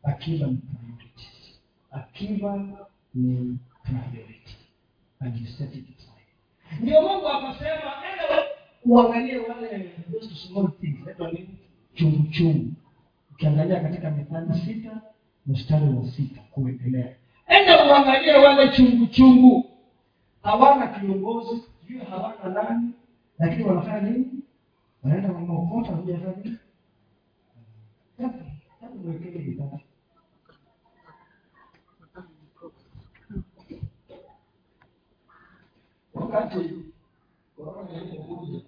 akiba ni priority. Akiba ni priority. And you set it aside. ndio mungu akasema enda Uangalie wale those small things, naitwa nini? Chungu chungu. Ukiangalia katika Mithali sita mstari wa sita kuendelea, enda uangalie wale chungu chungu hawana kiongozi, sijui hawana nani, lakini wanafanya nini? Wanaenda wanaokota, hujafanya nini? Hebu hebu mwekee vitatu. Wakati korona ilipokuja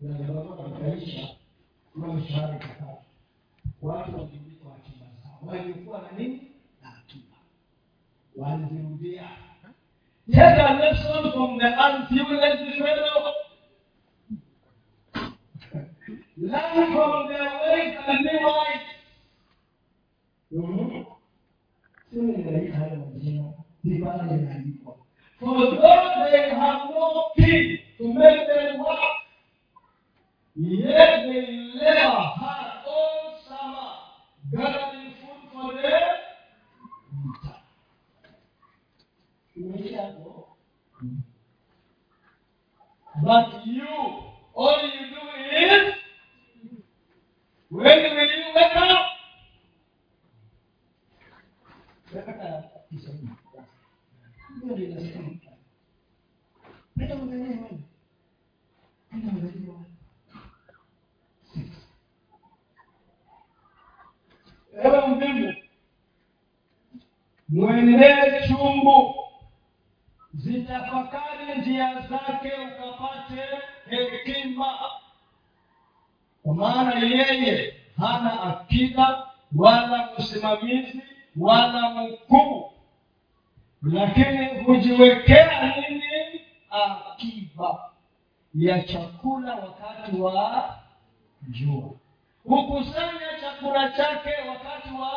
na gharama ikaisha na mshahara ikakata, watu walilipwa akiba zao, walikuwa na nini? Na akiba, walizirudia. take a lesson from the fellow learn from their ways and live right Mhm. Sio ninaita hayo majina, ni pale inaandikwa for those they have no key to make them work yet they labor hard all summer gathering food for their winter. But you, all you do is when will you wake chungu, zitafakari njia zake ukapate hekima, kwa maana yeye hana akida wala msimamizi wala mkuu, lakini hujiwekea nini? Akiba. ya chakula wakati wa jua hukusanya chakula chake wakati wa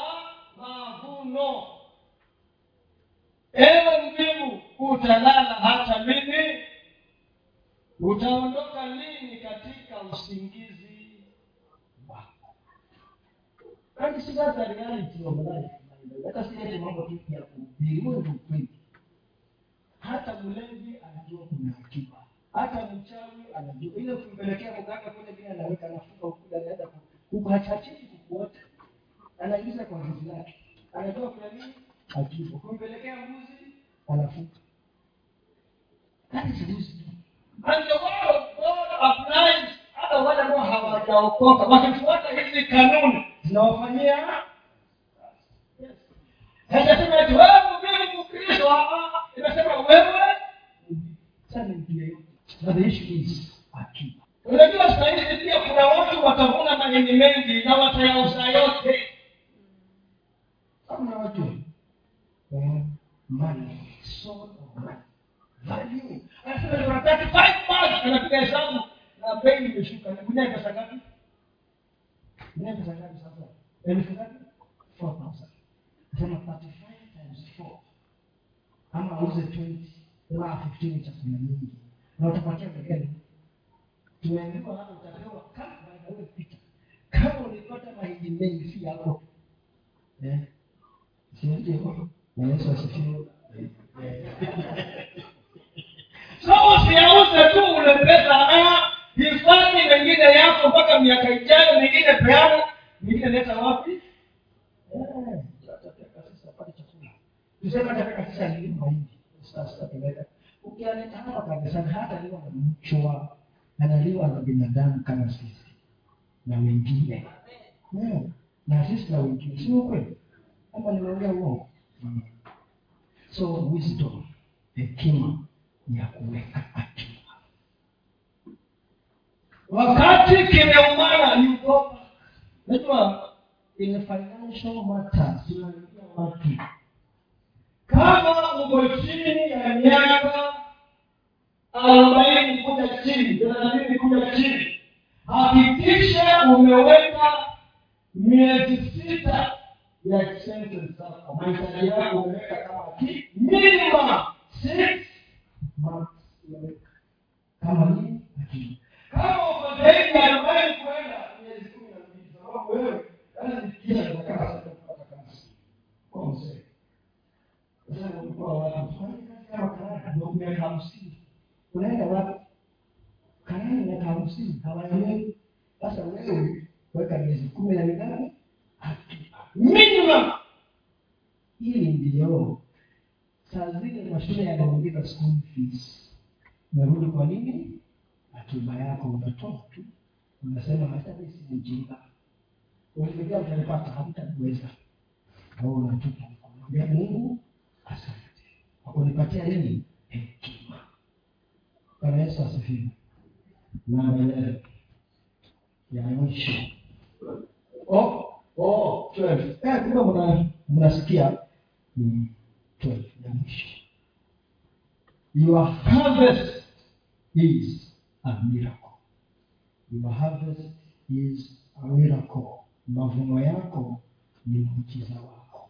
mavuno ewe mvivu utalala hata lini utaondoka lini katika usingizi wako Si sasa reality of life hata si mambo tu ya ndio ukweli hata mlevi anajua kuna akiba. Hata mchawi anajua. Ile kumpelekea mganga kule vile anaweka anafunga ukuda anaenda ku- huku kukuota anaingiza kwa zizi lake anajua kuna nini? Akiba kumpelekea mbuzi anafunga that is and the word of God applies. Hata wale ambao hawajaokoka wakifuata hizi kanuni zinawafanyia Yes. Haijasema eti wewe mimi Mkristo, ah, ah. inasema wewe sasa ni mtu the issue is akiba. Unajua saa hizi pia kuna watu watavuna mahindi mengi na watayauza yote. Kama watu money, soul money, value. Anasema kuna 35 months anapiga hesabu na bei imeshuka. Ni gunia pesa ngapi? Gunia pesa ngapi sasa? Elfu ngapi? 4000 sema 35 times 4 ama auze 20 ama 15 chakula nyingi. Na utapatia gani tumeambiwa hapa utapewa kama na wewe pita kama ulipata mahindi mengi si yako. Eh? Si ndio na Yesu asifiwe. (laughs) So usiauze tu ule pesa ah hifadhi mengine yako mpaka miaka ijayo mengine peana mengine leta wapi Eh, atataka sasa na mchwa, analiwa na binadamu kama sisi na wengine. Na sisi na wengine. sio kweli ama nimeongea uongo. So wisdom, hekima ya kuweka akiba. Wakati kimeumana yuko Najua in financial matters tunaambia watu. Kama uko chini ya miaka arobaini kuja chini thelathini kuja chini hakikisha umeweka miezi sita ya expenses mahitaji yako umeweka kama ki minimum six months. Kama nini akiba kama uko miezi kumi na mbili sababu wewe kila dakika sasa weka miezi kumi na minane minimum hili ndio saa zile mashule yanaongeza school fees unarudi kwa nini akiba yako unatoa tu unasema hata si mjinga hamtaniweza au unatupa. Kumwambia mungu asante. Kwa kunipatia nini? Hekima. Bwana yesu asifiwe. Na ya mwisho. Oh, oh, Eh, kumbe mna mnasikia ni 12 ya mwisho. Your harvest is a miracle. Your harvest is a miracle. Mavuno yako ni muujiza wako.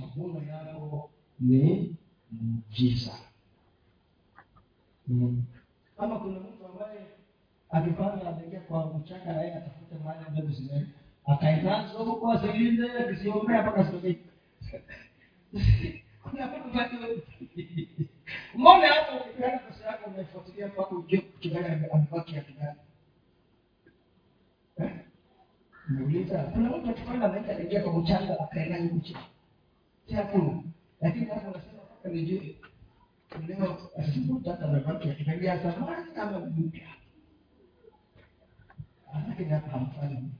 Mavuno yako ni muujiza. Mm. ama kuna mtu ambaye akipanda anaingia kwa mchanga na yeye atafute mahali mbegu zime akainazo huko zilinde akisiombea mpaka bado (laughs) mbona hapo ukipeana pesa yako unaifuatilia mpaka ujue kitu amebaki ya gani Eh? Nauliza, kuna mtu akipanda anaenda anaingia kwa mchanga akaenda nje. Si hakuna. Lakini hapo unasema mpaka nijue. Leo asibu tata amebaki ya zamani ama mpya. Lakini hapa hamfanyi.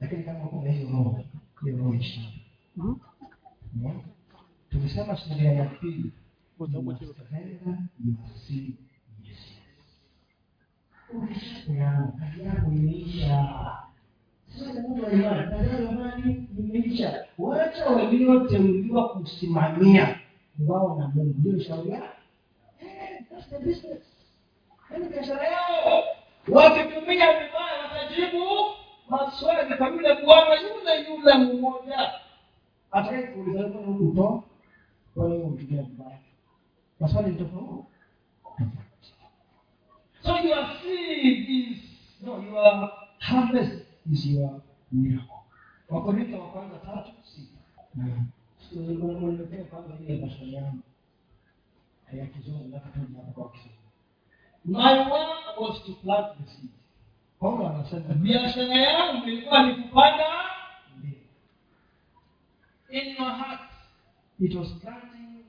Lakini kama kuna hiyo roho, hiyo roho ishi. Hmm? Tulisema sheria ya pili. Ukishapeana kazi yako imeisha. Sasa ni mtu wa imani, kazi yako ya imani imeisha. Wacha walioteuliwa kusimamia wao na Mungu, ndio shauri. Eh, yaani biashara yao. Wakitumia vibaya watajibu. Maswali kwa yule bwana yule yule mmoja atakaye kuuliza mbona huku utoa kwa nini utumia vibaya maswali ni tofauti so your seed is no your harvest is your miracle wakorintho wa kwanza tatu sita So, nimepea kwanza ile maswali yangu ya kizungu na kutoja hapa kwa kiswahili my work was to plant the seed. Paulo anasema biashara yangu ilikuwa ni kupanda in your heart It was planting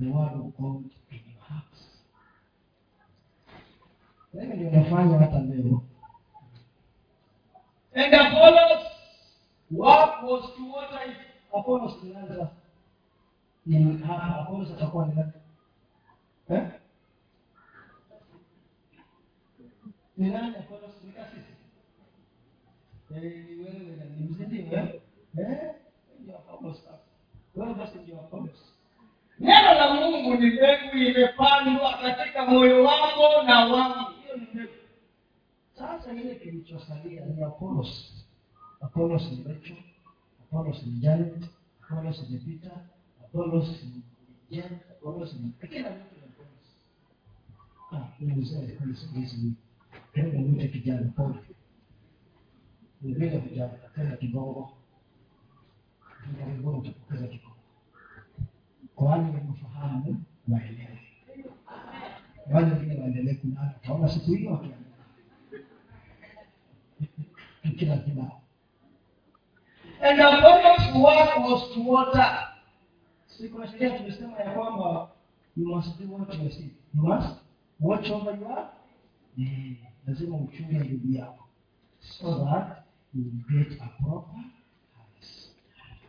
the word of God in your heart. Na hiyo ndio nafanya hata leo. and apollos work was to water it Apollos tunaanza ni hapa Apollos atakuwa ni nani? Eh? Ni nani Apollos ni kasisi? Eh, ni wewe ni mzidi eh? Basi ndio Apollos. neno la mungu ni mbegu imepandwa katika moyo wako na wangu. Hiyo ni mbegu. Sasa ile kilichosalia ni apolos apolos ni recho apolos ni janet. Apolos ni peter. Apolos ni jen. Apolos ni kila mtu kijana paul ni vijana tena kigongo kigongo utapokeza kigongo kwani mfahamu waelewe wale wengine waendelee kulala utaona siku hiyo wakiamka kila kibao and water siku na sheria tumesema ya kwamba you must do what you see you must watch over your eh, lazima uchunge ndugu yako so that you get a proper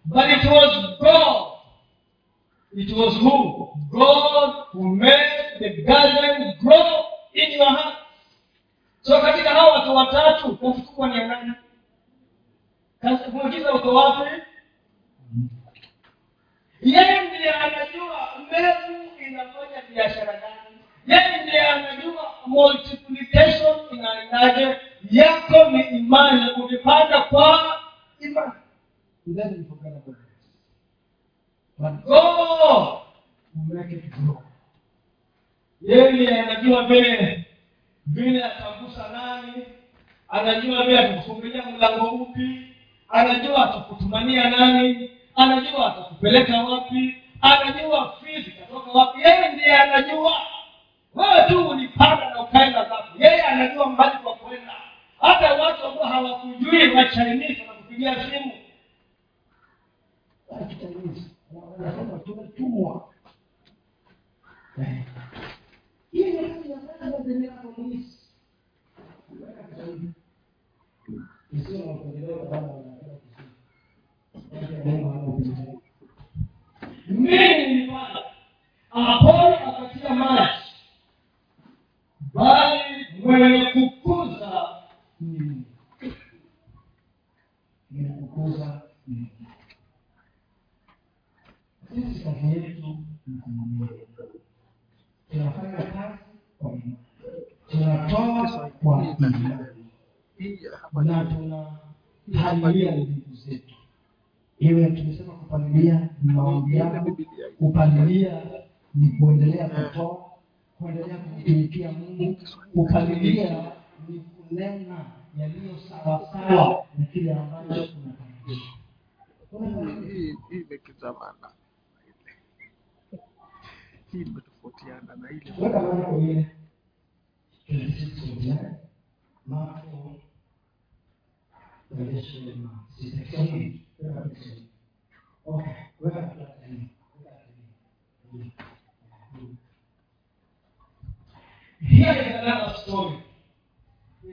but it was god. It was who? God who made the garden grow in your heart. So katika hawa watu watatu kazi kubwa ni ya nani kazi muujiza uko wapi? Yeye ndiye anajua mbegu inafanya biashara gani. Yeye ndiye anajua multiplication inaendaje. Yako ni imani ukipanda kwa imani then you forget about but god will make it grow yeye anajua vile vile atagusa nani? Anajua vile atakufungulia mlango upi? Anajua atakutumania nani? Anajua atakupeleka wapi? Anajua fizi itatoka wapi? Yeye ndiye anajua. Wewe tu ulipanda na ukaenda zako. Yeye anajua mbali kwa kwenda. Hata watu ambao hawakujui wachinese wanakupigia simu Hata Chinese, wanasema tumetumwa Eh. hiyo ni hali ya kwanza zenye polisi Weka Kiswahili. Isiwe na upendeleo kwa wale wanapenda Kiswahili. Wake Mungu hana upendeleo. mimi nilipanda apolo akatia maji bali mwenye kukuza Mm. Inakukuza mm. Sisi kazi yetu ni kumwamini tunafanya kazi kwa tunatoa kwa na tunapalilia nguvu zetu iwe tumesema kupalilia ni maombi yako kupalilia ni kuendelea kutoa kuendelea kumtumikia mungu kupalilia ni kunena yaliyo sawasawa na kile ambacho unapalilia hii imekizamana weka Kiswahili weka Kiswahili here is another story.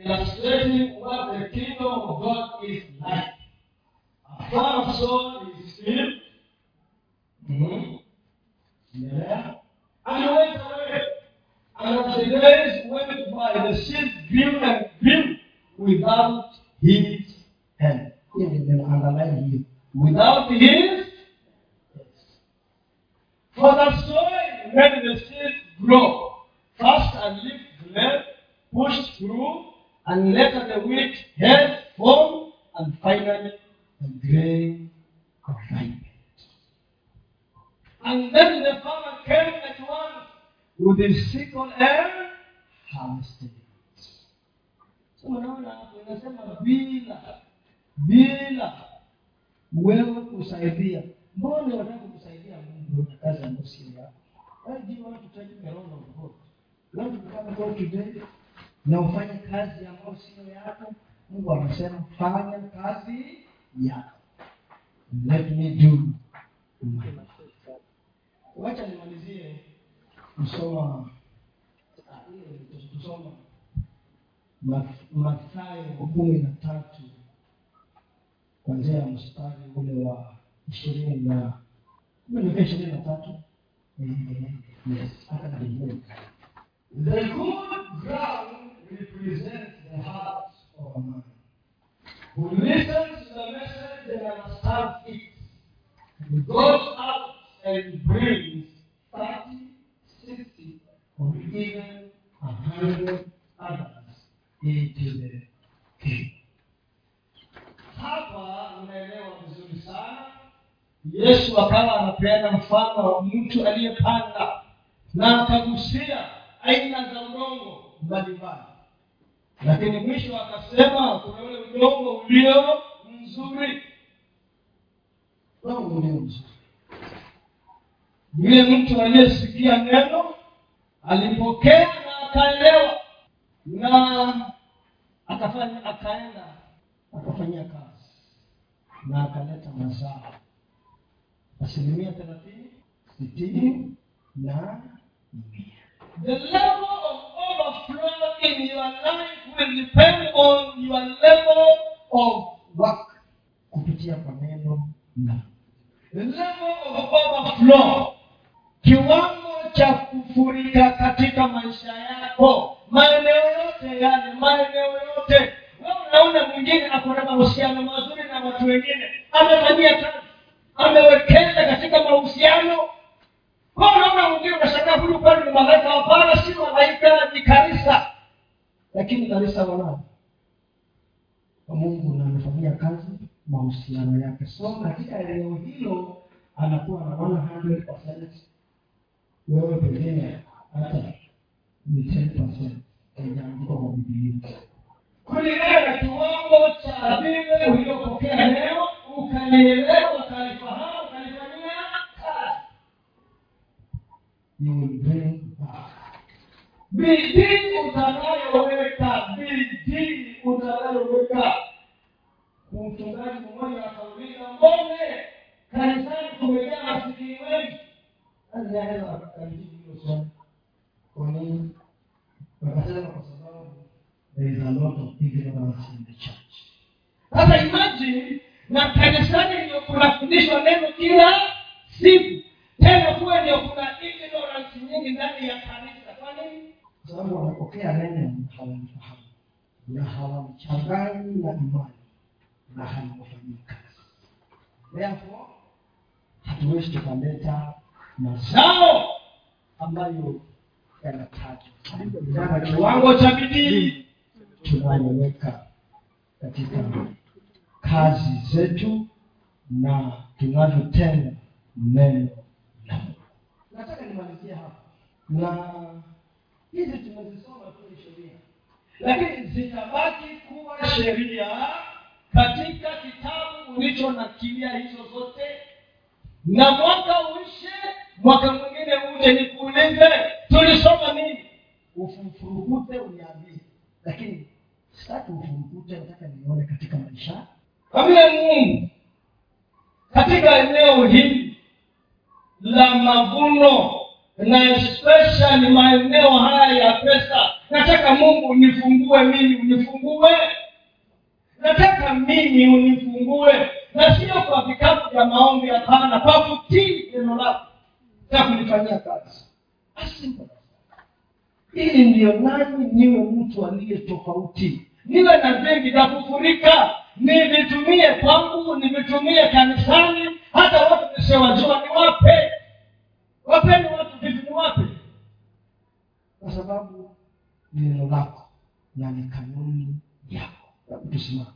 Illustrating what the kingdom of god is like. A farm soul is filled. Mhm. Endelea. And the days went by, the seed grew and grew without his help ndio nimeangalia hiyo without his for the soil made the seed grow fast and leaf flail, pushed through, and later the wheat head formed, and finally the grain ripened. And then the farmer came at once with his sickle and harvested it. So unaona hapo inasema bila bila wewe kusaidia mbona unataka kumsaidia mungu na kazi ya. Sio yako why do want to take the role of god want to become god today na ufanye kazi ambayo sio yako mungu anasema fanya kazi yako let me do my wacha nimalizie kusoma ah, ile mathayo kumi na tatu kuanzia mstari ule wa ishirini na umeelekea ishirini na tatu. Yes, hata na vingine. The good ground represents the heart of a man who listens to the message and understands it. Out and brings 30, 60, or even a hundred others into the kingdom. hapa unaelewa vizuri sana yesu akawa anapeana mfano wa mtu aliyepanda na akagusia aina za udongo mbalimbali lakini mwisho akasema kuna ule udongo ulio mzuri udongo ulio mzuri yule mtu aliyesikia neno alipokea na akaelewa na akafanya akaenda akafanyia kazi na akaleta mazao. Asilimia thelathini sitini na mia the level of overflow in your life will depend on your level of work kupitia kwa neno na the level of overflow kiwango cha kufurika katika maisha yako maeneo yote yale maeneo yote wewe unaona mwingine ako na mahusiano mazuri na watu wengine amefanyia kazi amewekeza katika mahusiano wewe unaona mwingine unashangaa huyu kwani ni malaika hapana si malaika ni kanisa lakini kanisa wanao wa mungu na amefanyia kazi mahusiano yake so katika eneo hilo anakuwa na 100 wewe pengine hata ni 10 haijaandikwa kwa bibilia kulingana na kiwango cha vile uliopokea neno ukalielewa ukalifahamu ukalifanyia kazi you will bring back bidii utanayoweka utanayoweka mchungaji mmoja akauliza mbone kanisani kumejaa masikini wengi? A lot of sasa imagine na kanisani ndio kunafundishwa neno kila siku. Tena kuwe ndio kuna ignorance nyingi ndani ya kanisa. Kwa nini? Kwa sababu wanapokea neno na hawalifahamu na hawamchanganyi na imani na hawafanyii kazi. Therefore hatuwezi tukaleta mazao ambayo yanatajwa. Kiwango cha bidii tunayoweka katika kazi zetu na tunavyotenda neno la Mungu. nataka nimalizie hapa na hizi tumezisoma lakini zitabaki kuwa sheria katika kitabu ulicho ulichonakilia hizo zote. Na mwaka uishe mwaka mwingine uje nikuulize tulisoma nini? Ufurukute uniambie. Lakini sitaki ufurukute nataka nione katika maisha. Amia mungu. Katika eneo hili la mavuno na especially maeneo haya ya pesa nataka mungu unifungue mimi unifungue. Nataka mimi unifungue. Na sio kwa vikapu vya maombi hapana kwa kutii neno lako. Za kulifanyia kazi. Ili ndiyo nani niwe mtu aliye tofauti? Niwe na vingi vya kufurika. Nivitumie kwangu nivitumie kanisani. Hata watu nisiowajua ni wape. Wapeni watu vitu ni wape. Kwa sababu neno lako na ni kanuni yako. Tusimame